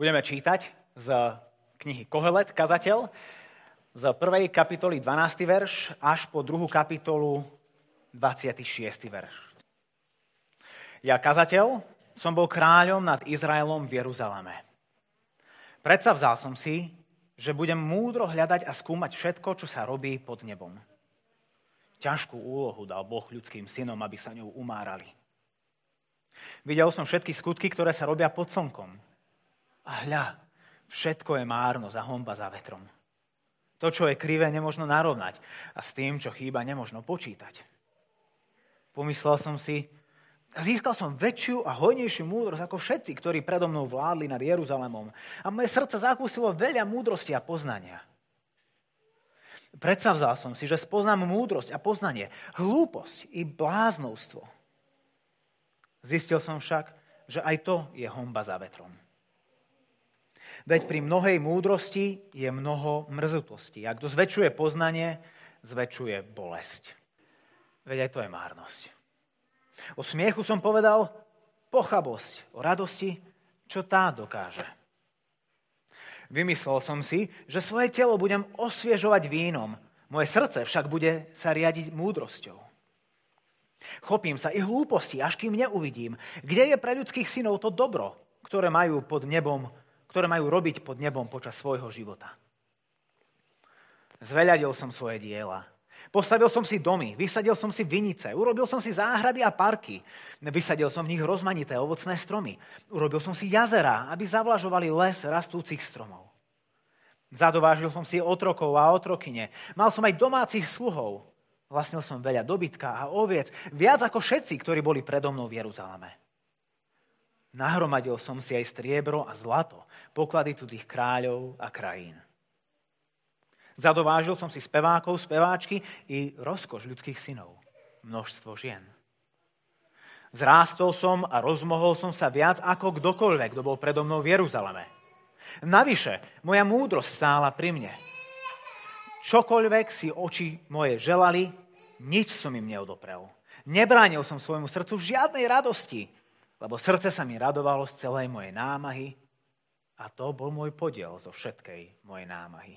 Budeme čítať z knihy Kohelet, kazateľ, z prvej kapitoly 12. verš až po druhú kapitolu 26. verš. Ja, kazateľ, som bol kráľom nad Izraelom v Jeruzaleme. Predsa vzal som si, že budem múdro hľadať a skúmať všetko, čo sa robí pod nebom. Ťažkú úlohu dal Boh ľudským synom, aby sa ňou umárali. Videl som všetky skutky, ktoré sa robia pod slnkom a hľa, všetko je márno za homba za vetrom. To, čo je krivé, nemožno narovnať a s tým, čo chýba, nemožno počítať. Pomyslel som si, získal som väčšiu a hojnejšiu múdrosť ako všetci, ktorí predo mnou vládli nad Jeruzalemom. A moje srdce zakúsilo veľa múdrosti a poznania. Predsavzal som si, že spoznám múdrosť a poznanie, hlúposť i bláznovstvo. Zistil som však, že aj to je homba za vetrom. Veď pri mnohej múdrosti je mnoho mrzutosti. Ak kto zväčšuje poznanie, zväčšuje bolesť. Veď aj to je márnosť. O smiechu som povedal pochabosť, o radosti, čo tá dokáže. Vymyslel som si, že svoje telo budem osviežovať vínom, moje srdce však bude sa riadiť múdrosťou. Chopím sa i hlúposti, až kým neuvidím, kde je pre ľudských synov to dobro, ktoré majú pod nebom ktoré majú robiť pod nebom počas svojho života. Zveľadil som svoje diela. Postavil som si domy, vysadil som si vinice, urobil som si záhrady a parky. Vysadil som v nich rozmanité ovocné stromy. Urobil som si jazera, aby zavlažovali les rastúcich stromov. Zadovážil som si otrokov a otrokyne. Mal som aj domácich sluhov. Vlastnil som veľa dobytka a oviec, viac ako všetci, ktorí boli predo mnou v Jeruzaleme. Nahromadil som si aj striebro a zlato, poklady cudzích kráľov a krajín. Zadovážil som si spevákov, speváčky i rozkoš ľudských synov, množstvo žien. Zrástol som a rozmohol som sa viac ako kdokoľvek, kto bol predo mnou v Jeruzaleme. Navyše, moja múdrosť stála pri mne. Čokoľvek si oči moje želali, nič som im neodoprel. Nebránil som svojmu srdcu v žiadnej radosti, lebo srdce sa mi radovalo z celej mojej námahy a to bol môj podiel zo všetkej mojej námahy.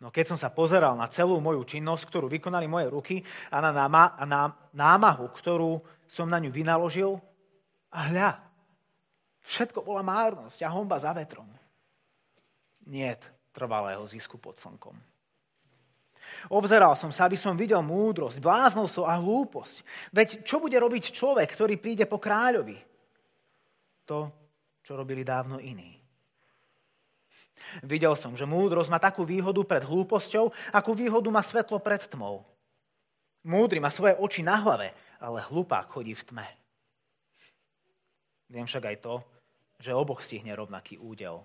No keď som sa pozeral na celú moju činnosť, ktorú vykonali moje ruky a na, námahu, ktorú som na ňu vynaložil, a hľa, všetko bola márnosť a homba za vetrom. Niet trvalého zisku pod slnkom. Obzeral som sa, aby som videl múdrosť, bláznovstvo a hlúposť. Veď čo bude robiť človek, ktorý príde po kráľovi? To, čo robili dávno iní. Videl som, že múdrosť má takú výhodu pred hlúposťou, akú výhodu má svetlo pred tmou. Múdry má svoje oči na hlave, ale hlupák chodí v tme. Viem však aj to, že oboch stihne rovnaký údel.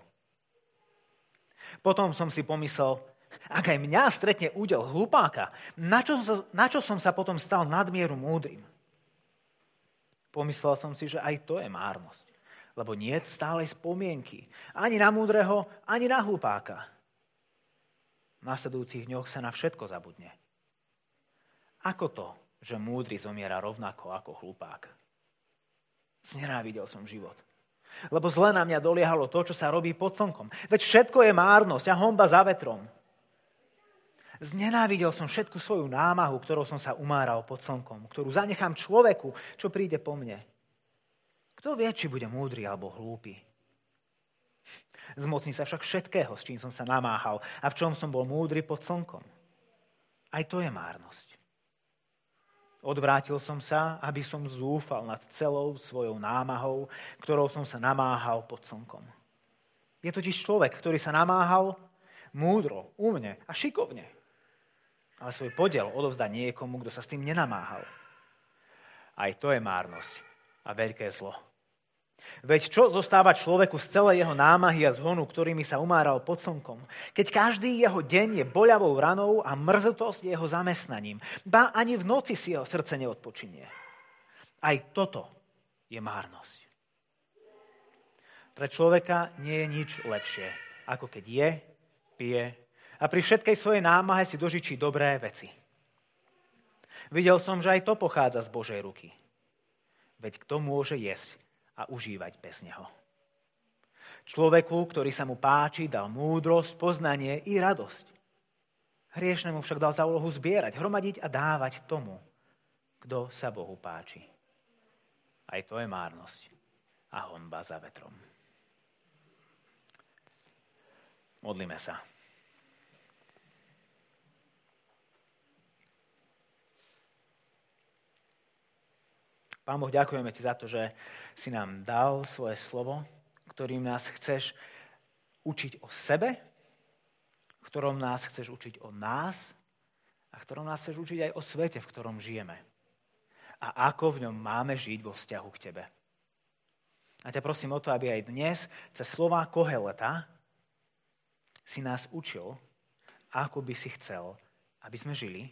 Potom som si pomyslel, ak aj mňa stretne údel hlupáka, na čo, na čo som sa potom stal nadmieru múdrym? Pomyslel som si, že aj to je márnosť, lebo nie je stálej spomienky ani na múdreho, ani na hlupáka. V nasledujúcich dňoch sa na všetko zabudne. Ako to, že múdry zomiera rovnako ako hlupák? Znenávidel som život. Lebo zle na mňa doliehalo to, čo sa robí pod slnkom. Veď všetko je márnosť a homba za vetrom. Znenávidel som všetku svoju námahu, ktorou som sa umáral pod slnkom, ktorú zanechám človeku, čo príde po mne. Kto vie, či bude múdry alebo hlúpy? Zmocní sa však všetkého, s čím som sa namáhal a v čom som bol múdry pod slnkom. Aj to je márnosť. Odvrátil som sa, aby som zúfal nad celou svojou námahou, ktorou som sa namáhal pod slnkom. Je totiž človek, ktorý sa namáhal múdro, umne a šikovne ale svoj podiel odovzdá niekomu, kto sa s tým nenamáhal. Aj to je márnosť a veľké zlo. Veď čo zostáva človeku z celej jeho námahy a zhonu, ktorými sa umáral pod slnkom, keď každý jeho deň je boľavou ranou a mrzotosť je jeho zamestnaním, ba ani v noci si jeho srdce neodpočinie. Aj toto je márnosť. Pre človeka nie je nič lepšie, ako keď je, pije a pri všetkej svojej námahe si dožičí dobré veci. Videl som, že aj to pochádza z Božej ruky. Veď kto môže jesť a užívať bez neho? Človeku, ktorý sa mu páči, dal múdrosť, poznanie i radosť. Hriešnemu však dal za úlohu zbierať, hromadiť a dávať tomu, kto sa Bohu páči. Aj to je márnosť a honba za vetrom. Modlíme sa. Pán Boh, ďakujeme Ti za to, že si nám dal svoje slovo, ktorým nás chceš učiť o sebe, ktorom nás chceš učiť o nás a ktorom nás chceš učiť aj o svete, v ktorom žijeme. A ako v ňom máme žiť vo vzťahu k Tebe. A ťa prosím o to, aby aj dnes cez slova Koheleta si nás učil, ako by si chcel, aby sme žili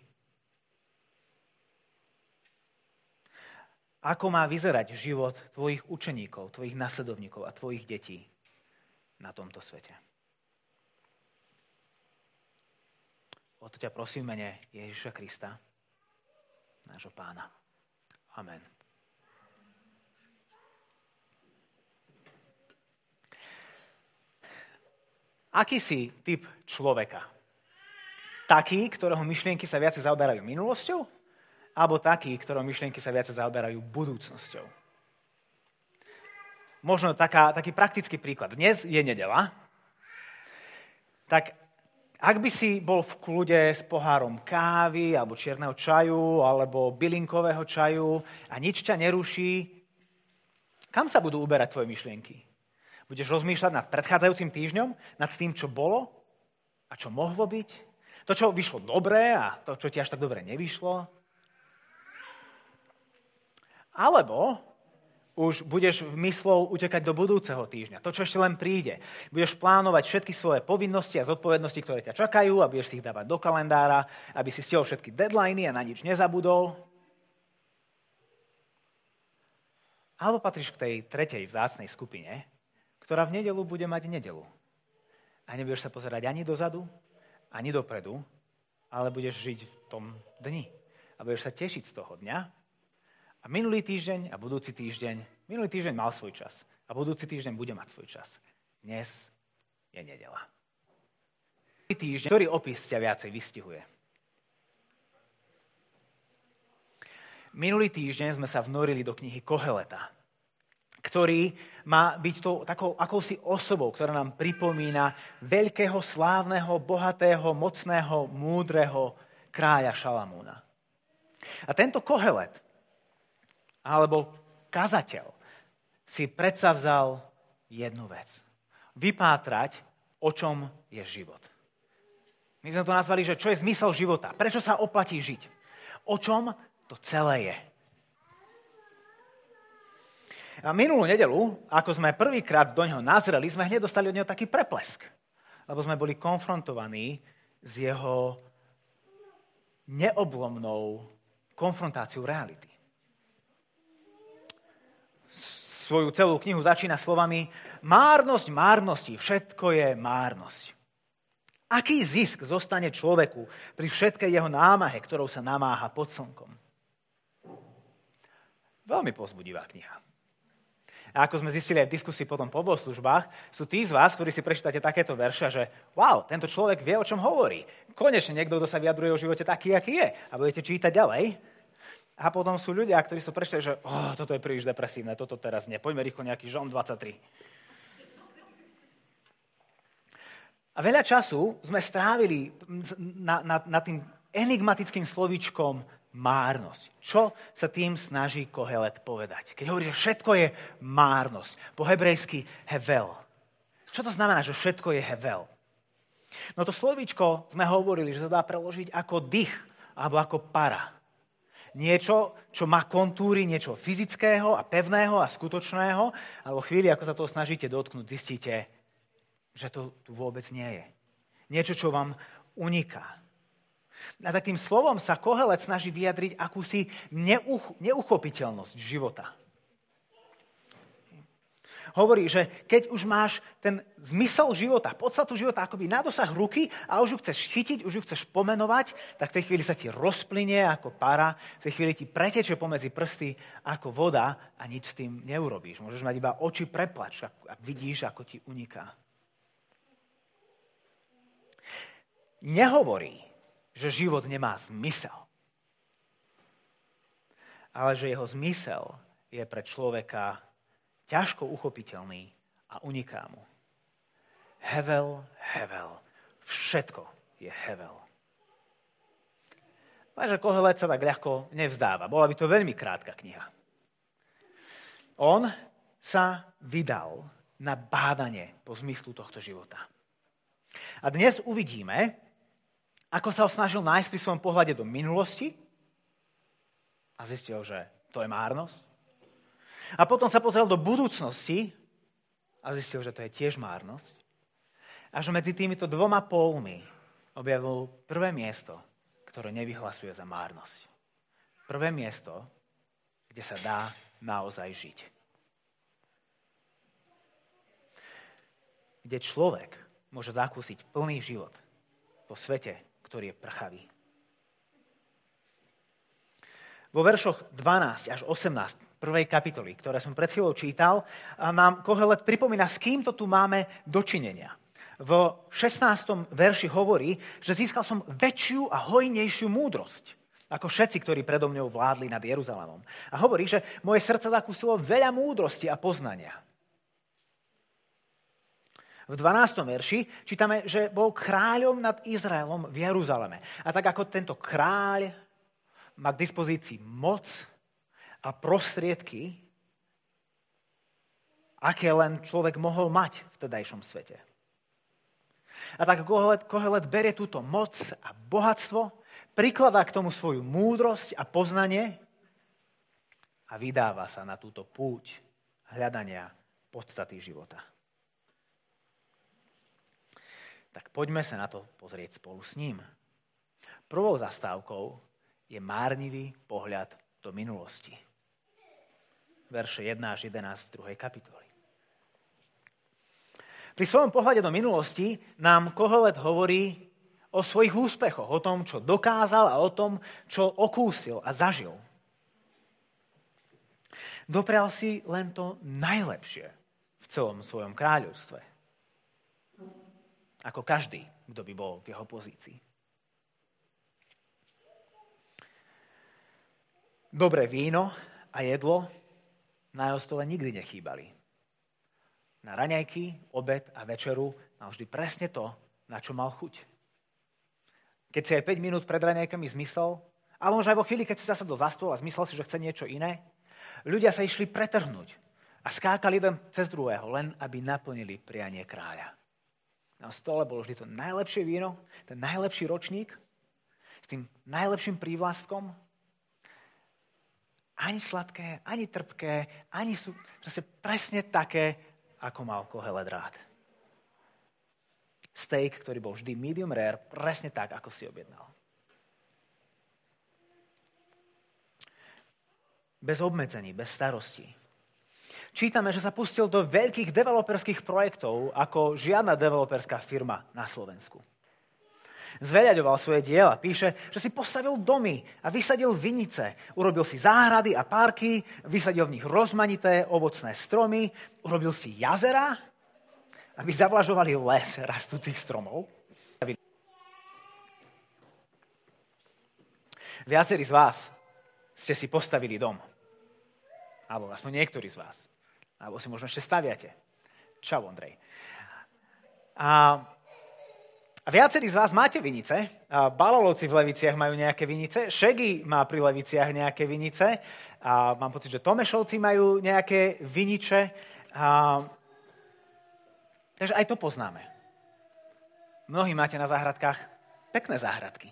Ako má vyzerať život tvojich učeníkov, tvojich nasledovníkov a tvojich detí na tomto svete? O to ťa prosím mene Ježiša Krista, nášho pána. Amen. Aký si typ človeka? Taký, ktorého myšlienky sa viacej zaoberajú minulosťou? Alebo takí, ktorom myšlienky sa viac zaoberajú budúcnosťou. Možno taká, taký praktický príklad. Dnes je nedela, tak ak by si bol v kľude s pohárom kávy, alebo čierneho čaju, alebo bylinkového čaju a nič ťa neruší, kam sa budú uberať tvoje myšlienky? Budeš rozmýšľať nad predchádzajúcim týždňom, nad tým, čo bolo a čo mohlo byť? To, čo vyšlo dobre a to, čo ti až tak dobre nevyšlo? Alebo už budeš v myslou utekať do budúceho týždňa, to, čo ešte len príde. Budeš plánovať všetky svoje povinnosti a zodpovednosti, ktoré ťa čakajú a budeš si ich dávať do kalendára, aby si stihol všetky deadliny a na nič nezabudol. Alebo patríš k tej tretej vzácnej skupine, ktorá v nedelu bude mať nedelu. A nebudeš sa pozerať ani dozadu, ani dopredu, ale budeš žiť v tom dni. A budeš sa tešiť z toho dňa, a minulý týždeň a budúci týždeň, minulý týždeň mal svoj čas a budúci týždeň bude mať svoj čas. Dnes je nedela. Týždeň, ktorý opis ťa viacej vystihuje? Minulý týždeň sme sa vnorili do knihy Koheleta, ktorý má byť to takou akousi osobou, ktorá nám pripomína veľkého, slávneho, bohatého, mocného, múdreho kráľa Šalamúna. A tento Kohelet alebo kazateľ si predsa vzal jednu vec. Vypátrať, o čom je život. My sme to nazvali, že čo je zmysel života. Prečo sa oplatí žiť? O čom to celé je. A minulú nedelu, ako sme prvýkrát do neho nazreli, sme hneď dostali od neho taký preplesk. Lebo sme boli konfrontovaní s jeho neoblomnou konfrontáciou reality svoju celú knihu začína slovami Márnosť márnosti, všetko je márnosť. Aký zisk zostane človeku pri všetkej jeho námahe, ktorou sa namáha pod slnkom? Veľmi pozbudivá kniha. A ako sme zistili aj v diskusii potom po bohoslužbách, sú tí z vás, ktorí si prečítate takéto verša, že wow, tento človek vie, o čom hovorí. Konečne niekto, kto sa vyjadruje o živote taký, aký je. A budete čítať ďalej. A potom sú ľudia, ktorí to prečítali, že oh, toto je príliš depresívne, toto teraz nie. Poďme rýchlo nejaký žon 23. A veľa času sme strávili na, na, na tým enigmatickým slovíčkom márnosť. Čo sa tým snaží Kohelet povedať? Keď hovorí, že všetko je márnosť. Po hebrejsky hevel. Čo to znamená, že všetko je hevel? No to slovíčko sme hovorili, že sa dá preložiť ako dých alebo ako para niečo, čo má kontúry niečo fyzického a pevného a skutočného, a vo chvíli, ako sa toho snažíte dotknúť, zistíte, že to tu vôbec nie je. Niečo, čo vám uniká. A takým slovom sa Kohelet snaží vyjadriť akúsi neuch- neuchopiteľnosť života. Hovorí, že keď už máš ten zmysel života, podstatu života akoby na dosah ruky a už ju chceš chytiť, už ju chceš pomenovať, tak v tej chvíli sa ti rozplynie ako para, v tej chvíli ti preteče pomedzi prsty ako voda a nič s tým neurobíš. Môžeš mať iba oči preplač a vidíš, ako ti uniká. Nehovorí, že život nemá zmysel, ale že jeho zmysel je pre človeka ťažko uchopiteľný a uniká mu. Hevel, hevel, všetko je hevel. Lenže Kohelet sa tak ľahko nevzdáva. Bola by to veľmi krátka kniha. On sa vydal na bádanie po zmyslu tohto života. A dnes uvidíme, ako sa snažil nájsť pri svojom pohľade do minulosti a zistil, že to je márnosť. A potom sa pozrel do budúcnosti a zistil, že to je tiež márnosť. A že medzi týmito dvoma pólmi objavil prvé miesto, ktoré nevyhlasuje za márnosť. Prvé miesto, kde sa dá naozaj žiť. Kde človek môže zakúsiť plný život po svete, ktorý je prchavý. Vo veršoch 12 až 18 prvej kapitoly, ktoré som pred chvíľou čítal, nám Kohelet pripomína, s kým to tu máme dočinenia. V 16. verši hovorí, že získal som väčšiu a hojnejšiu múdrosť ako všetci, ktorí predo mňou vládli nad Jeruzalémom. A hovorí, že moje srdce zakúsilo veľa múdrosti a poznania. V 12. verši čítame, že bol kráľom nad Izraelom v Jeruzaleme. A tak ako tento kráľ má k dispozícii moc a prostriedky, aké len človek mohol mať v tedajšom svete. A tak Kohelet, Kohelet berie túto moc a bohatstvo, prikladá k tomu svoju múdrosť a poznanie a vydáva sa na túto púť hľadania podstaty života. Tak poďme sa na to pozrieť spolu s ním. Prvou zastávkou je márnivý pohľad do minulosti. Verše 1 až 11 2. kapitoly. Pri svojom pohľade do minulosti nám Kohelet hovorí o svojich úspechoch, o tom, čo dokázal a o tom, čo okúsil a zažil. Doprial si len to najlepšie v celom svojom kráľovstve. Ako každý, kto by bol v jeho pozícii. Dobré víno a jedlo na jeho stole nikdy nechýbali. Na raňajky, obed a večeru mal vždy presne to, na čo mal chuť. Keď si aj 5 minút pred raňajkami zmysel, ale možno aj vo chvíli, keď si zasadol za stôl a zmyslel si, že chce niečo iné, ľudia sa išli pretrhnúť a skákali jeden cez druhého, len aby naplnili prianie kráľa. Na stole bolo vždy to najlepšie víno, ten najlepší ročník s tým najlepším prívlastkom ani sladké, ani trpké, ani sú zase presne také, ako mal Kohelet rád. Steak, ktorý bol vždy medium rare, presne tak, ako si objednal. Bez obmedzení, bez starostí. Čítame, že sa pustil do veľkých developerských projektov ako žiadna developerská firma na Slovensku zveľaďoval svoje diela. Píše, že si postavil domy a vysadil vinice. Urobil si záhrady a parky, vysadil v nich rozmanité ovocné stromy, urobil si jazera, aby zavlažovali les rastúcich stromov. Viacerí z vás ste si postavili dom. Alebo aspoň niektorí z vás. Alebo si možno ešte staviate. Čau, Ondrej. A a viacerí z vás máte vinice. Balolovci v Leviciach majú nejaké vinice. Šegi má pri Leviciach nejaké vinice. A mám pocit, že Tomešovci majú nejaké viniče. A... Takže aj to poznáme. Mnohí máte na záhradkách pekné záhradky.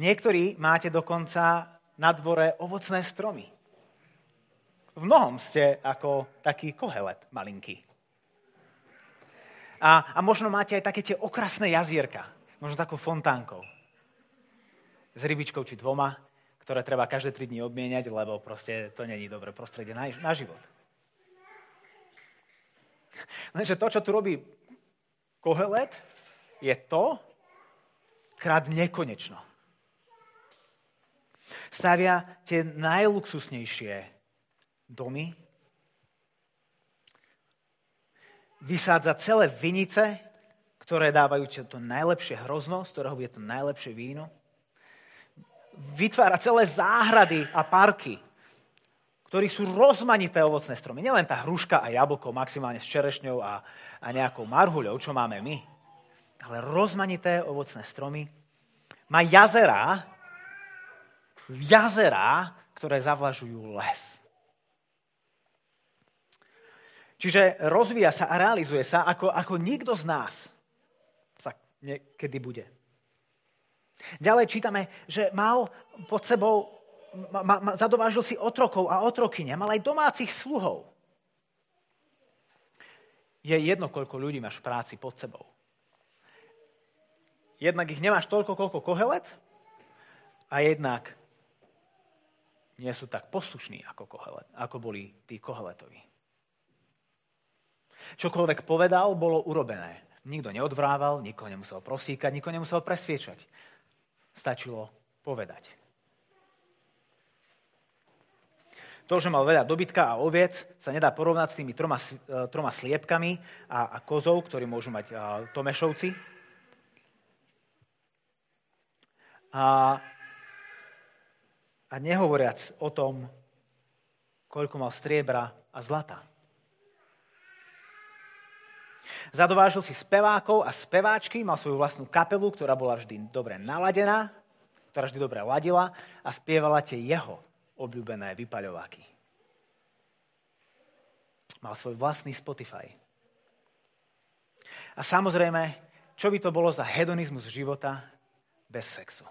Niektorí máte dokonca na dvore ovocné stromy. V mnohom ste ako taký kohelet malinký. A, a možno máte aj také tie okrasné jazierka, možno takou fontánkou. S rybičkou či dvoma, ktoré treba každé tri dni obmieniať, lebo proste to není dobré prostredie na, na život. Lenže to, čo tu robí Kohelet, je to krát nekonečno. Stavia tie najluxusnejšie domy, vysádza celé vinice, ktoré dávajú to najlepšie hrozno, z ktorého bude to najlepšie víno. Vytvára celé záhrady a parky, ktorých sú rozmanité ovocné stromy. Nielen tá hruška a jablko, maximálne s čerešňou a, a nejakou marhuľou, čo máme my, ale rozmanité ovocné stromy. Má jazera, jazera, ktoré zavlažujú les. Čiže rozvíja sa a realizuje sa ako, ako nikto z nás sa niekedy bude. Ďalej čítame, že mal pod sebou, ma, ma, zadovážil si otrokov a otrokyne, mal aj domácich sluhov. Je jedno, koľko ľudí máš v práci pod sebou. Jednak ich nemáš toľko, koľko kohelet a jednak nie sú tak poslušní ako, kohelet, ako boli tí koheletovi. Čokoľvek povedal, bolo urobené. Nikto neodvrával, nikoho nemusel prosíkať, nikoho nemusel presviečať. Stačilo povedať. To, že mal veľa dobytka a oviec, sa nedá porovnať s tými troma, e, troma sliepkami a, a kozou, ktorí môžu mať a, Tomešovci. A, a nehovoriac o tom, koľko mal striebra a zlata. Zadovážil si spevákov a speváčky, mal svoju vlastnú kapelu, ktorá bola vždy dobre naladená, ktorá vždy dobre ladila a spievala tie jeho obľúbené vypaľováky. Mal svoj vlastný Spotify. A samozrejme, čo by to bolo za hedonizmus života bez sexu.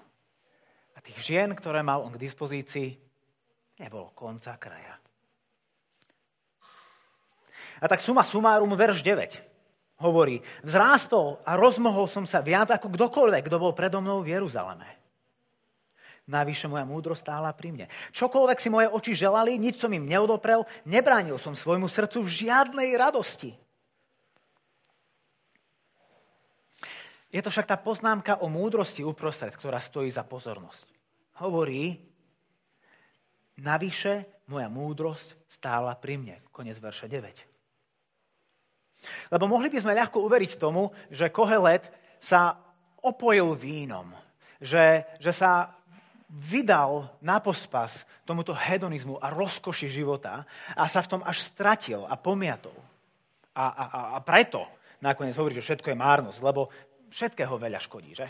A tých žien, ktoré mal on k dispozícii, nebolo konca kraja. A tak suma sumárum, verš 9 hovorí, vzrástol a rozmohol som sa viac ako kdokoľvek, kto bol predo mnou v Jeruzaleme. Navyše moja múdro stála pri mne. Čokoľvek si moje oči želali, nič som im neodoprel, nebránil som svojmu srdcu v žiadnej radosti. Je to však tá poznámka o múdrosti uprostred, ktorá stojí za pozornosť. Hovorí, navyše moja múdrosť stála pri mne. Konec verša 9. Lebo mohli by sme ľahko uveriť tomu, že Kohelet sa opojil vínom, že, že sa vydal na pospas tomuto hedonizmu a rozkoši života a sa v tom až stratil a pomiatol. A, a, a preto nakoniec hovorí, že všetko je márnosť, lebo všetkého veľa škodí, že?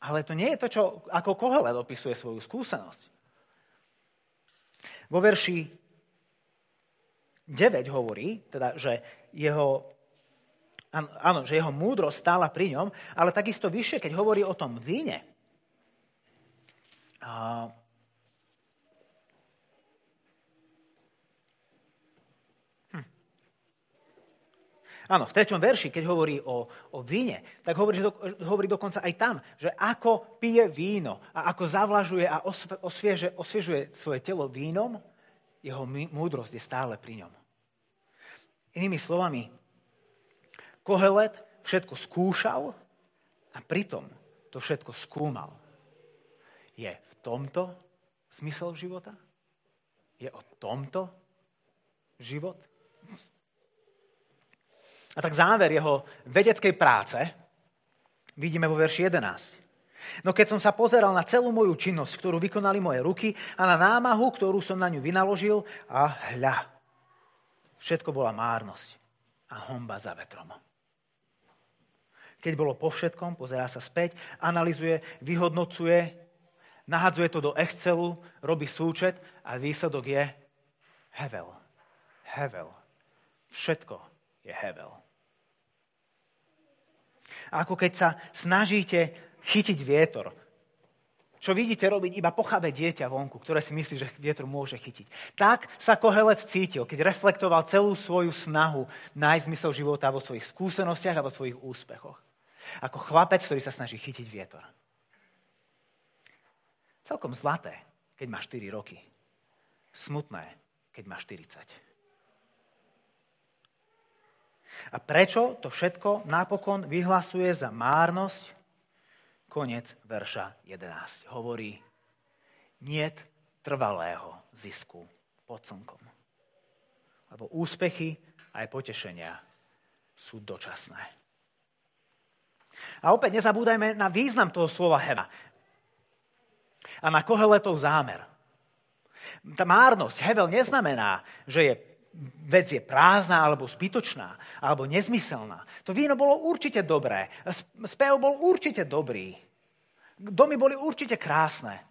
Ale to nie je to, čo, ako Kohelet opisuje svoju skúsenosť. Vo verši 9 hovorí, teda, že jeho, áno, že jeho múdrosť stála pri ňom, ale takisto vyššie, keď hovorí o tom víne. A, hm. Áno, v treťom verši, keď hovorí o, o víne, tak hovorí, do, hovorí dokonca aj tam, že ako pije víno a ako zavlažuje a osvieže, osviežuje svoje telo vínom, jeho múdrosť je stále pri ňom. Inými slovami, Kohelet všetko skúšal a pritom to všetko skúmal. Je v tomto zmysel života? Je o tomto život? A tak záver jeho vedeckej práce vidíme vo verši 11. No keď som sa pozeral na celú moju činnosť, ktorú vykonali moje ruky a na námahu, ktorú som na ňu vynaložil a hľa, všetko bola márnosť a homba za vetrom. Keď bolo po všetkom, pozerá sa späť, analizuje, vyhodnocuje, nahadzuje to do Excelu, robí súčet a výsledok je hevel. Hevel. Všetko je hevel. A ako keď sa snažíte chytiť vietor. Čo vidíte robiť iba pochavé dieťa vonku, ktoré si myslí, že vietor môže chytiť. Tak sa Kohelet cítil, keď reflektoval celú svoju snahu nájsť zmysel života vo svojich skúsenostiach a vo svojich úspechoch. Ako chlapec, ktorý sa snaží chytiť vietor. Celkom zlaté, keď má 4 roky. Smutné, keď má 40. A prečo to všetko napokon vyhlasuje za márnosť? Konec verša 11. Hovorí, niet trvalého zisku pod slnkom. Lebo úspechy aj potešenia sú dočasné. A opäť nezabúdajme na význam toho slova heva a na koheletov zámer. Tá márnosť, hevel, neznamená, že je vec je prázdna alebo zbytočná, alebo nezmyselná. To víno bolo určite dobré. Spev bol určite dobrý. Domy boli určite krásne.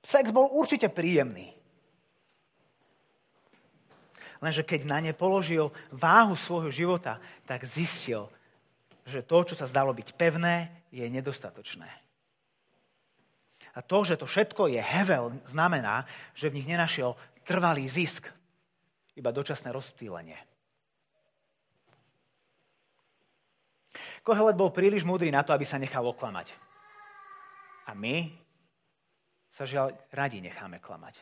Sex bol určite príjemný. Lenže keď na ne položil váhu svojho života, tak zistil, že to, čo sa zdalo byť pevné, je nedostatočné. A to, že to všetko je hevel, znamená, že v nich nenašiel trvalý zisk, iba dočasné rozptýlenie. Kohelet bol príliš múdry na to, aby sa nechal oklamať. A my sa žiaľ radi necháme klamať.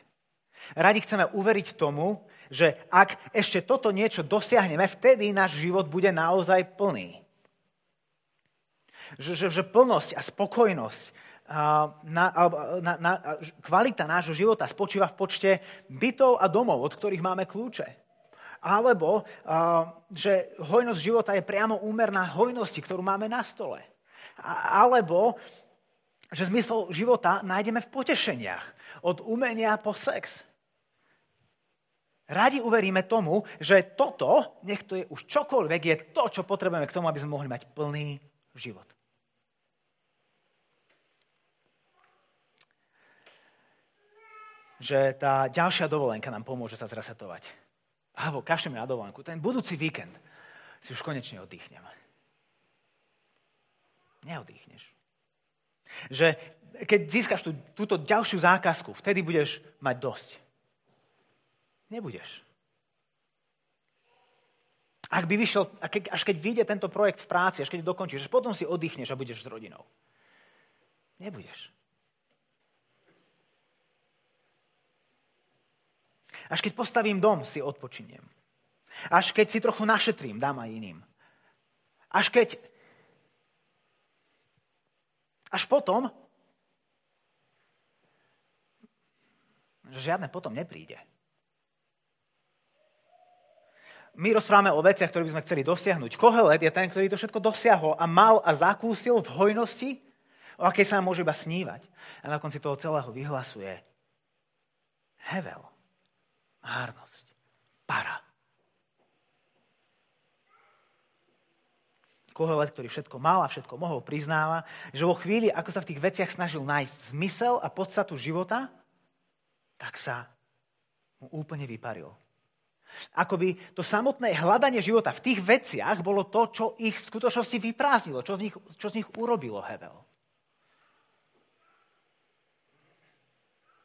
Radi chceme uveriť tomu, že ak ešte toto niečo dosiahneme, vtedy náš život bude naozaj plný. Že, že, že plnosť a spokojnosť na, na, na, kvalita nášho života spočíva v počte bytov a domov, od ktorých máme kľúče. Alebo, že hojnosť života je priamo úmerná hojnosti, ktorú máme na stole. Alebo, že zmysel života nájdeme v potešeniach. Od umenia po sex. Radi uveríme tomu, že toto, nech to je už čokoľvek, je to, čo potrebujeme k tomu, aby sme mohli mať plný život. že tá ďalšia dovolenka nám pomôže sa zresetovať. Alebo kašeme na dovolenku. Ten budúci víkend si už konečne oddychnem. Neoddychneš. Že keď získaš tú, túto ďalšiu zákazku, vtedy budeš mať dosť. Nebudeš. Ak by vyšiel, až keď vyjde tento projekt v práci, až keď dokončíš, potom si oddychneš a budeš s rodinou. Nebudeš. Až keď postavím dom, si odpočiniem. Až keď si trochu našetrím, dám aj iným. Až keď... Až potom, že žiadne potom nepríde. My rozprávame o veciach, ktoré by sme chceli dosiahnuť. Kohelet je ten, ktorý to všetko dosiahol a mal a zakúsil v hojnosti, o akej sa môže iba snívať. A na konci toho celého vyhlasuje Hevel márnosť, para. Kohelet, ktorý všetko mal a všetko mohol, priznáva, že vo chvíli, ako sa v tých veciach snažil nájsť zmysel a podstatu života, tak sa mu úplne vyparil. Akoby to samotné hľadanie života v tých veciach bolo to, čo ich v skutočnosti vyprázdnilo, čo, z nich, čo z nich urobilo Hevel.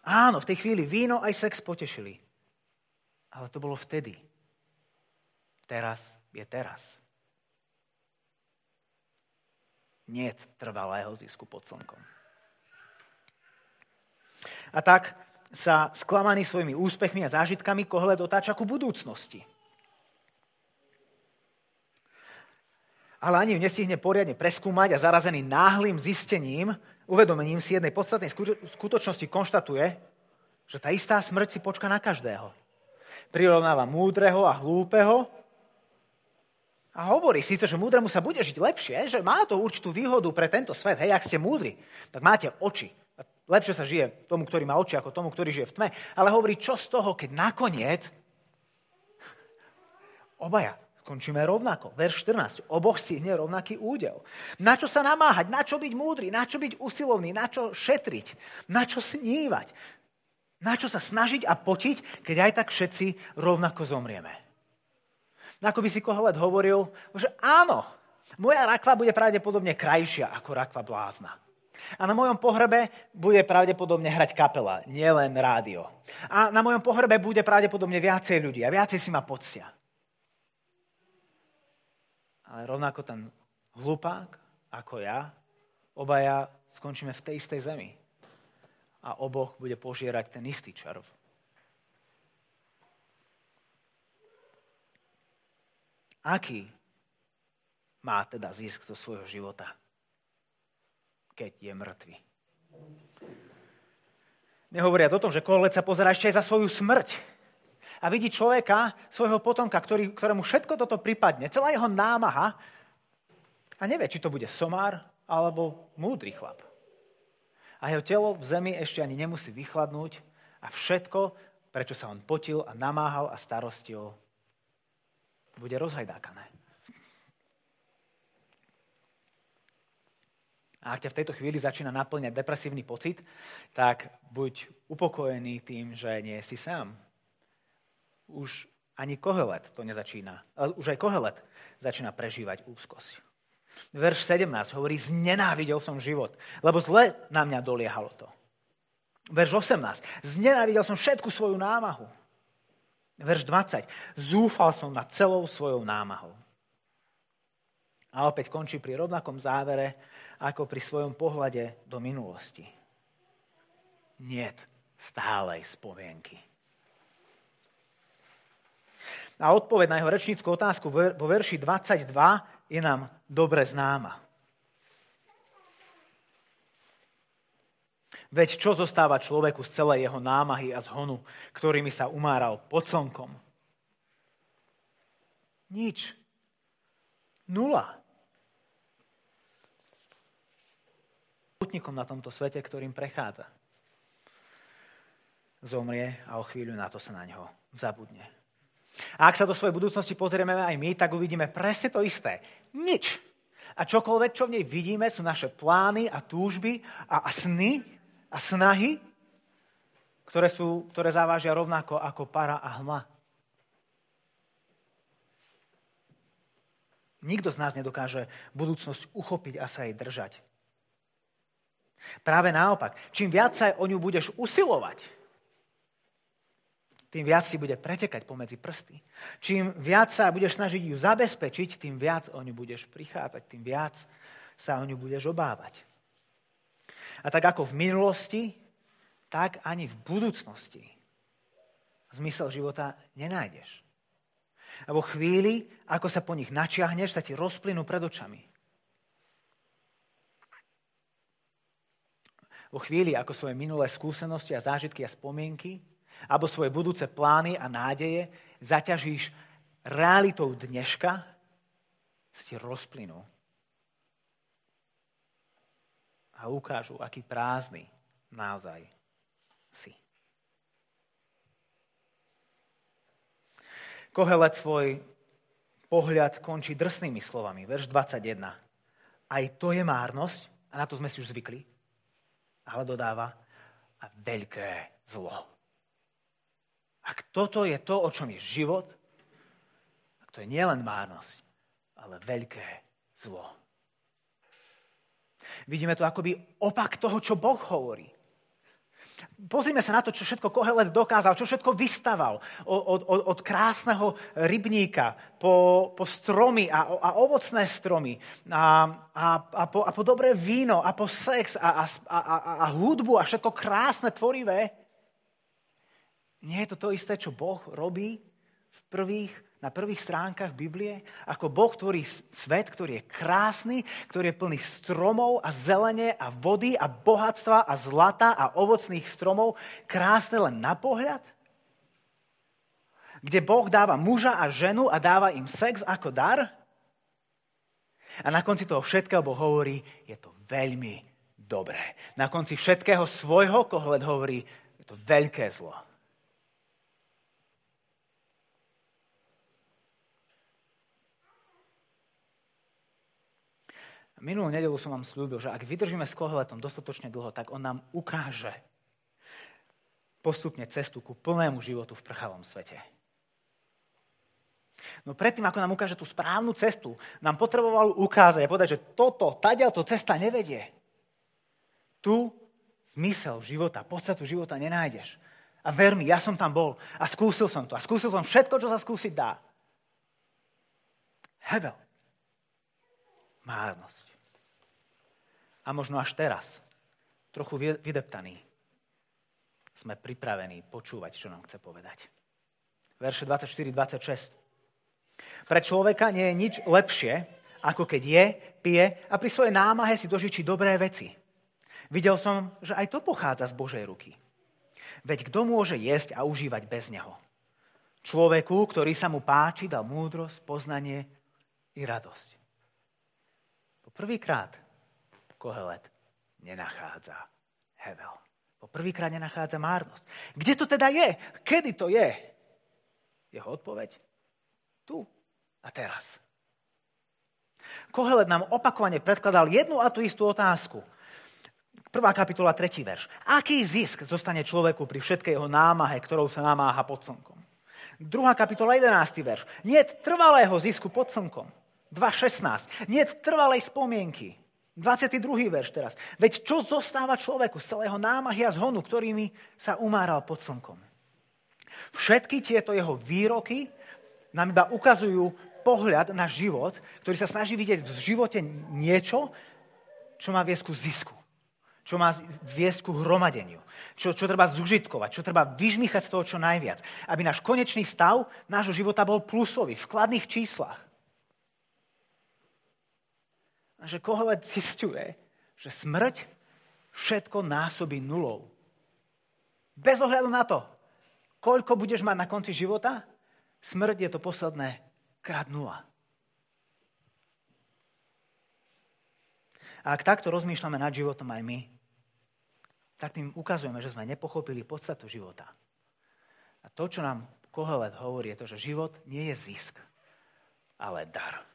Áno, v tej chvíli víno aj sex potešili. Ale to bolo vtedy. Teraz je teraz. Nie trvalého zisku pod slnkom. A tak sa sklamaný svojimi úspechmi a zážitkami kohle dotáča ku budúcnosti. Ale ani ju nestihne poriadne preskúmať a zarazený náhlým zistením, uvedomením si jednej podstatnej skutočnosti konštatuje, že tá istá smrť si počka na každého prirovnáva múdreho a hlúpeho. A hovorí síce, že múdremu sa bude žiť lepšie, že má to určitú výhodu pre tento svet. Hej, ak ste múdri, tak máte oči. Lepšie sa žije tomu, ktorý má oči, ako tomu, ktorý žije v tme. Ale hovorí, čo z toho, keď nakoniec obaja končíme rovnako. Verš 14. Oboch si hne rovnaký údel. Na čo sa namáhať? Na čo byť múdry? Na čo byť usilovný? Na čo šetriť? Na čo snívať? Na čo sa snažiť a potiť, keď aj tak všetci rovnako zomrieme? No ako by si Kohelet hovoril, že áno, moja rakva bude pravdepodobne krajšia ako rakva blázna. A na mojom pohrebe bude pravdepodobne hrať kapela, nielen rádio. A na mojom pohrebe bude pravdepodobne viacej ľudí a viacej si ma poctia. Ale rovnako ten hlupák, ako ja, obaja skončíme v tej istej zemi a oboch bude požierať ten istý červ. Aký má teda zisk zo svojho života, keď je mŕtvy. Nehovoria o tom, že koholec sa pozerá ešte aj za svoju smrť. A vidí človeka, svojho potomka, ktorý, ktorému všetko toto pripadne, celá jeho námaha a nevie, či to bude somár alebo múdry chlap. A jeho telo v zemi ešte ani nemusí vychladnúť a všetko, prečo sa on potil a namáhal a starostil, bude rozhajdákané. A ak ťa v tejto chvíli začína naplňať depresívny pocit, tak buď upokojený tým, že nie si sám. Už ani kohelet to nezačína. Ale už aj kohelet začína prežívať úzkosť. Verš 17 hovorí, znenávidel som život, lebo zle na mňa doliehalo to. Verš 18, znenávidel som všetku svoju námahu. Verš 20, zúfal som nad celou svojou námahou. A opäť končí pri rovnakom závere, ako pri svojom pohľade do minulosti. Niet stálej spomienky. A odpoveď na jeho rečníckú otázku vo verši 22 je nám dobre známa. Veď čo zostáva človeku z celej jeho námahy a zhonu, ktorými sa umáral pod slnkom? Nič. Nula. putnikom na tomto svete, ktorým prechádza. Zomrie a o chvíľu na to sa na neho zabudne. A ak sa do svojej budúcnosti pozrieme aj my, tak uvidíme presne to isté. Nič. A čokoľvek, čo v nej vidíme, sú naše plány a túžby a, a sny a snahy, ktoré, sú, ktoré závažia rovnako ako para a hmla. Nikto z nás nedokáže budúcnosť uchopiť a sa jej držať. Práve naopak, čím viac sa o ňu budeš usilovať, tým viac si bude pretekať pomedzi prsty. Čím viac sa budeš snažiť ju zabezpečiť, tým viac o ňu budeš prichádzať, tým viac sa o ňu budeš obávať. A tak ako v minulosti, tak ani v budúcnosti zmysel života nenájdeš. A vo chvíli, ako sa po nich načiahneš, sa ti rozplynú pred očami. vo chvíli, ako svoje minulé skúsenosti a zážitky a spomienky, alebo svoje budúce plány a nádeje zaťažíš realitou dneška, si rozplynú a ukážu, aký prázdny naozaj si. Kohelet svoj pohľad končí drsnými slovami. Verš 21. Aj to je márnosť, a na to sme si už zvykli, ale dodáva a veľké zlo. Ak toto je to, o čom je život, to je nielen márnosť, ale veľké zlo. Vidíme tu akoby opak toho, čo Boh hovorí. Pozrime sa na to, čo všetko Kohelet dokázal, čo všetko vystaval. Od, od, od krásneho rybníka po, po stromy a, a ovocné stromy a, a, a, po, a po dobré víno a po sex a, a, a, a, hudbu a všetko krásne, tvorivé. Nie je to to isté, čo Boh robí v prvých na prvých stránkach Biblie, ako Boh tvorí svet, ktorý je krásny, ktorý je plný stromov a zelene a vody a bohatstva a zlata a ovocných stromov, krásne len na pohľad? Kde Boh dáva muža a ženu a dáva im sex ako dar? A na konci toho všetkého Boh hovorí, je to veľmi dobré. Na konci všetkého svojho kohled hovorí, je to veľké zlo. Minulú nedelu som vám slúbil, že ak vydržíme s kohletom dostatočne dlho, tak on nám ukáže postupne cestu ku plnému životu v prchavom svete. No predtým, ako nám ukáže tú správnu cestu, nám potreboval ukázať a povedať, že toto, to cesta nevedie. Tu zmysel života, podstatu života nenájdeš. A ver mi, ja som tam bol a skúsil som to. A skúsil som všetko, čo sa skúsiť dá. Hebel. Márnosť a možno až teraz, trochu vydeptaní, sme pripravení počúvať, čo nám chce povedať. Verše 24-26. Pre človeka nie je nič lepšie, ako keď je, pije a pri svojej námahe si dožičí dobré veci. Videl som, že aj to pochádza z Božej ruky. Veď kto môže jesť a užívať bez neho? Človeku, ktorý sa mu páči, dal múdrosť, poznanie i radosť. Po prvýkrát Kohelet nenachádza Hevel. Po prvýkrát nenachádza márnosť. Kde to teda je? Kedy to je? Jeho odpoveď? Tu a teraz. Kohelet nám opakovane predkladal jednu a tú istú otázku. Prvá kapitola, tretí verš. Aký zisk zostane človeku pri všetkej jeho námahe, ktorou sa namáha pod slnkom? Druhá kapitola, 11. verš. Nie trvalého zisku pod slnkom. 2.16. Nie trvalej spomienky. 22. verš teraz. Veď čo zostáva človeku z celého námahy a zhonu, ktorými sa umáral pod slnkom? Všetky tieto jeho výroky nám iba ukazujú pohľad na život, ktorý sa snaží vidieť v živote niečo, čo má viesť ku zisku. Čo má viesť ku hromadeniu. Čo, čo treba zužitkovať, čo treba vyžmýchať z toho čo najviac. Aby náš konečný stav nášho života bol plusový, v kladných číslach. A že Kohelet zistuje, že smrť všetko násobí nulou. Bez ohľadu na to, koľko budeš mať na konci života, smrť je to posledné krát nula. A ak takto rozmýšľame nad životom aj my, tak tým ukazujeme, že sme nepochopili podstatu života. A to, čo nám Kohelet hovorí, je to, že život nie je zisk, ale dar.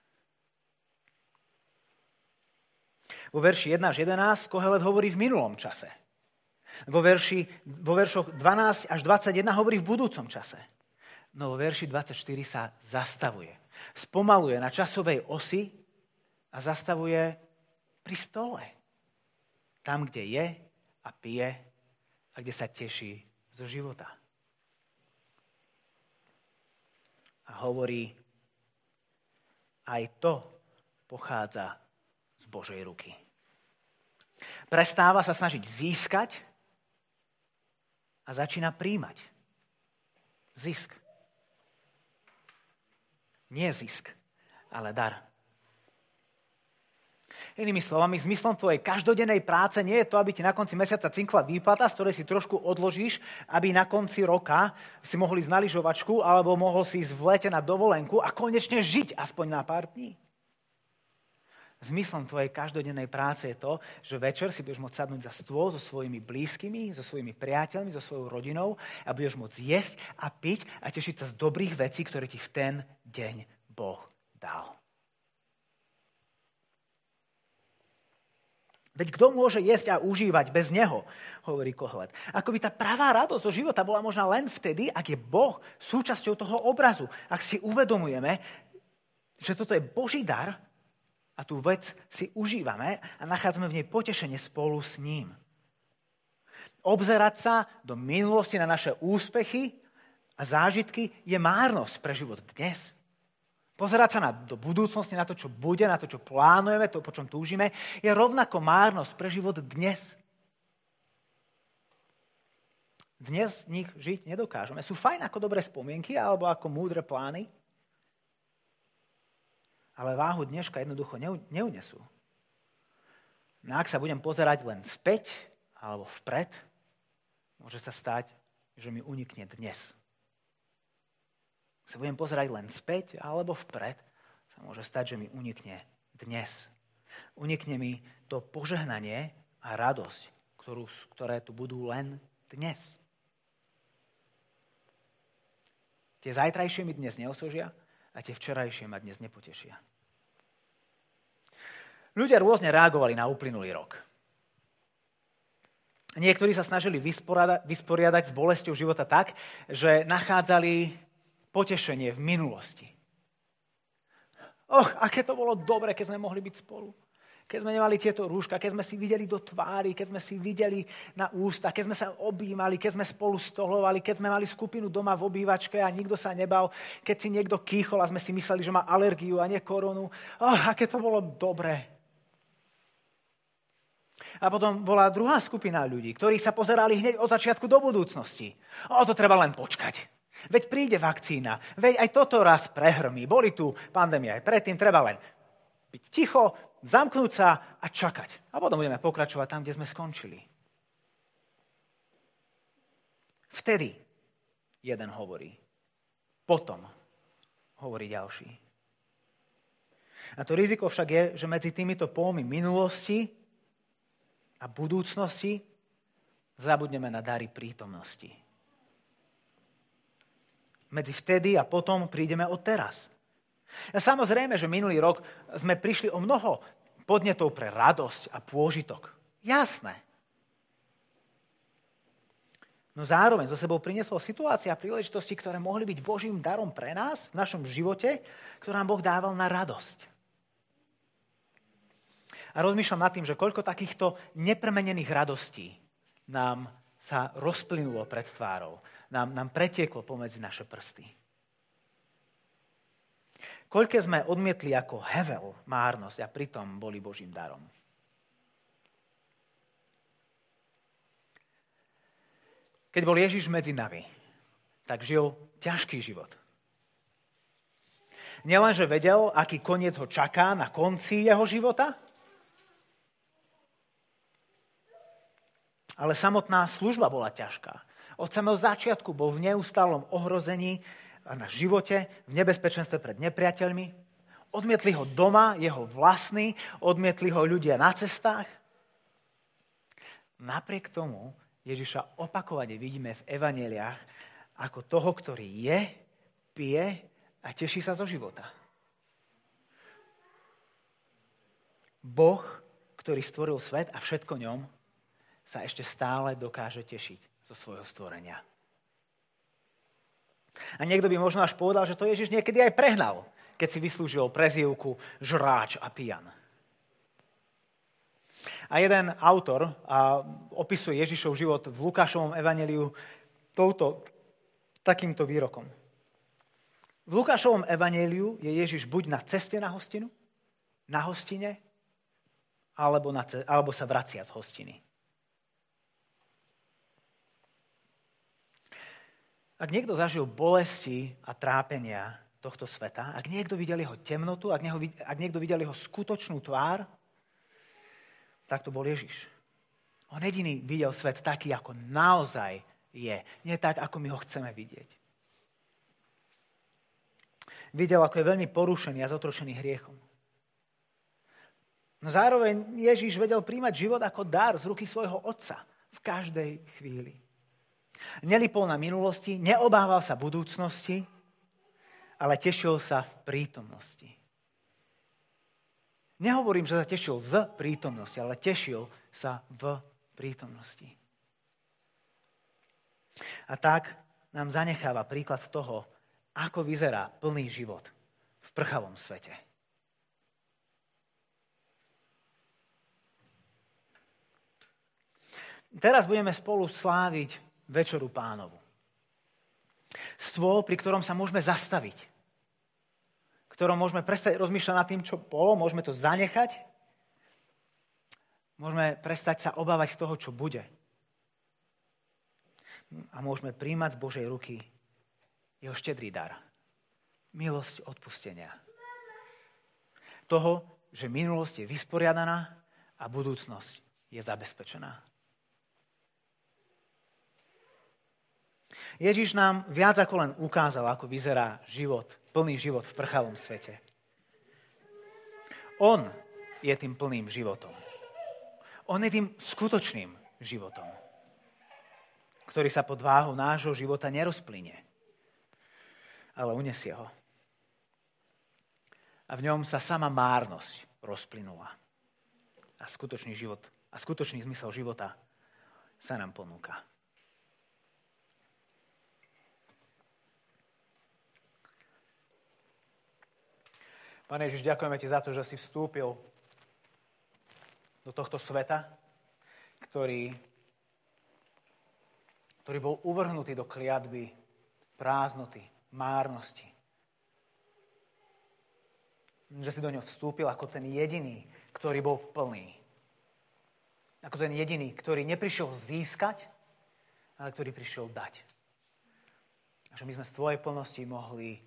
Vo verši 1 až 11 Kohelet hovorí v minulom čase. Vo, verši, vo veršoch 12 až 21 hovorí v budúcom čase. No vo verši 24 sa zastavuje. Spomaluje na časovej osi a zastavuje pri stole. Tam, kde je a pije a kde sa teší zo života. A hovorí, aj to pochádza Božej ruky. Prestáva sa snažiť získať a začína príjmať. Zisk. Nie zisk, ale dar. Inými slovami, zmyslom tvojej každodennej práce nie je to, aby ti na konci mesiaca cinkla výplata, z ktorej si trošku odložíš, aby na konci roka si mohli ísť na lyžovačku alebo mohol si ísť v lete na dovolenku a konečne žiť aspoň na pár dní. Zmyslom tvojej každodennej práce je to, že večer si budeš môcť sadnúť za stôl so svojimi blízkymi, so svojimi priateľmi, so svojou rodinou a budeš môcť jesť a piť a tešiť sa z dobrých vecí, ktoré ti v ten deň Boh dal. Veď kto môže jesť a užívať bez neho, hovorí Kohlet. Ako by tá pravá radosť zo života bola možná len vtedy, ak je Boh súčasťou toho obrazu. Ak si uvedomujeme, že toto je Boží dar, a tú vec si užívame a nachádzame v nej potešenie spolu s ním. Obzerať sa do minulosti na naše úspechy a zážitky je márnosť pre život dnes. Pozerať sa na, do budúcnosti, na to, čo bude, na to, čo plánujeme, to, po čom túžime, je rovnako márnosť pre život dnes. Dnes v nich žiť nedokážeme. Sú fajn ako dobré spomienky alebo ako múdre plány, ale váhu dneška jednoducho neunesú. No ak sa budem pozerať len späť alebo vpred, môže sa stať, že mi unikne dnes. Ak sa budem pozerať len späť alebo vpred, sa môže stať, že mi unikne dnes. Unikne mi to požehnanie a radosť, ktorú, ktoré tu budú len dnes. Tie zajtrajšie mi dnes neosožia, a tie včerajšie ma dnes nepotešia. Ľudia rôzne reagovali na uplynulý rok. Niektorí sa snažili vysporiadať, vysporiadať s bolesťou života tak, že nachádzali potešenie v minulosti. Och, aké to bolo dobre, keď sme mohli byť spolu keď sme nemali tieto rúška, keď sme si videli do tvári, keď sme si videli na ústa, keď sme sa objímali, keď sme spolu stolovali, keď sme mali skupinu doma v obývačke a nikto sa nebal, keď si niekto kýchol a sme si mysleli, že má alergiu a nie koronu. Oh, aké to bolo dobré. A potom bola druhá skupina ľudí, ktorí sa pozerali hneď od začiatku do budúcnosti. O, to treba len počkať. Veď príde vakcína, veď aj toto raz prehrmí. Boli tu pandémie aj predtým, treba len byť ticho, zamknúť sa a čakať. A potom budeme pokračovať tam, kde sme skončili. Vtedy jeden hovorí. Potom hovorí ďalší. A to riziko však je, že medzi týmito polmi minulosti a budúcnosti zabudneme na dary prítomnosti. Medzi vtedy a potom prídeme od teraz. A samozrejme, že minulý rok sme prišli o mnoho podnetov pre radosť a pôžitok. Jasné. No zároveň zo sebou prinieslo situácia a príležitosti, ktoré mohli byť Božím darom pre nás v našom živote, ktoré nám Boh dával na radosť. A rozmýšľam nad tým, že koľko takýchto nepremenených radostí nám sa rozplynulo pred tvárou, nám, nám pretieklo pomedzi naše prsty. Koľké sme odmietli ako hevel, márnosť a pritom boli Božím darom. Keď bol Ježiš medzi nami, tak žil ťažký život. Nielenže vedel, aký koniec ho čaká na konci jeho života, ale samotná služba bola ťažká. Od samého začiatku bol v neustálom ohrození na živote, v nebezpečenstve pred nepriateľmi. Odmietli ho doma, jeho vlastní, odmietli ho ľudia na cestách. Napriek tomu Ježiša opakovane vidíme v evaneliách ako toho, ktorý je, pije a teší sa zo života. Boh, ktorý stvoril svet a všetko ňom, sa ešte stále dokáže tešiť zo svojho stvorenia. A niekto by možno až povedal, že to Ježiš niekedy aj prehnal, keď si vyslúžil prezývku žráč a pijan. A jeden autor a opisuje Ježišov život v Lukášovom evaneliu touto, takýmto výrokom. V Lukášovom evaneliu je Ježiš buď na ceste na hostinu, na hostine, alebo, na, alebo sa vracia z hostiny. Ak niekto zažil bolesti a trápenia tohto sveta, ak niekto videl jeho temnotu, ak, neho, ak niekto videl jeho skutočnú tvár, tak to bol Ježiš. On jediný videl svet taký, ako naozaj je. Nie tak, ako my ho chceme vidieť. Videl, ako je veľmi porušený a zotročený hriechom. No zároveň Ježiš vedel príjmať život ako dar z ruky svojho otca v každej chvíli. Nelipol na minulosti, neobával sa budúcnosti, ale tešil sa v prítomnosti. Nehovorím, že sa tešil z prítomnosti, ale tešil sa v prítomnosti. A tak nám zanecháva príklad toho, ako vyzerá plný život v prchavom svete. Teraz budeme spolu sláviť Večeru pánovu. Stôl, pri ktorom sa môžeme zastaviť ktorom môžeme prestať rozmýšľať nad tým, čo bolo, môžeme to zanechať, môžeme prestať sa obávať toho, čo bude. A môžeme príjmať z Božej ruky jeho štedrý dar. Milosť odpustenia. Toho, že minulosť je vysporiadaná a budúcnosť je zabezpečená. Ježiš nám viac ako len ukázal, ako vyzerá život plný život v prchavom svete. On je tým plným životom. On je tým skutočným životom, ktorý sa pod váhou nášho života nerozplynie, ale unesie ho. A v ňom sa sama márnosť rozplynula. A skutočný život, a skutočný zmysel života sa nám ponúka. Pane Ježiš, ďakujeme Ti za to, že si vstúpil do tohto sveta, ktorý, ktorý bol uvrhnutý do kliatby prázdnoty, márnosti. Že si do ňoho vstúpil ako ten jediný, ktorý bol plný. Ako ten jediný, ktorý neprišiel získať, ale ktorý prišiel dať. A že my sme z Tvojej plnosti mohli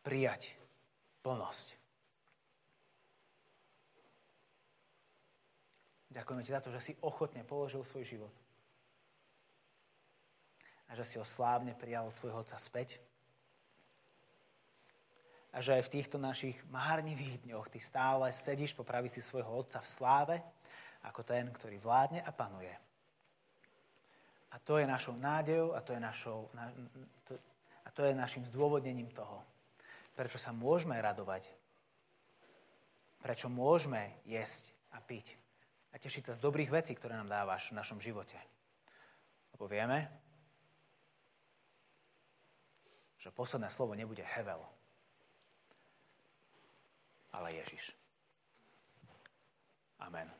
prijať plnosť. Ďakujeme ti za to, že si ochotne položil svoj život. A že si ho slávne prijal od svojho otca späť. A že aj v týchto našich márnivých dňoch ty stále sedíš po pravici svojho otca v sláve, ako ten, ktorý vládne a panuje. A to je našou nádejou a to je, našou, na, to, a to je našim zdôvodnením toho, prečo sa môžeme radovať, prečo môžeme jesť a piť a tešiť sa z dobrých vecí, ktoré nám dávaš v našom živote. Lebo vieme, že posledné slovo nebude Hevel, ale Ježiš. Amen.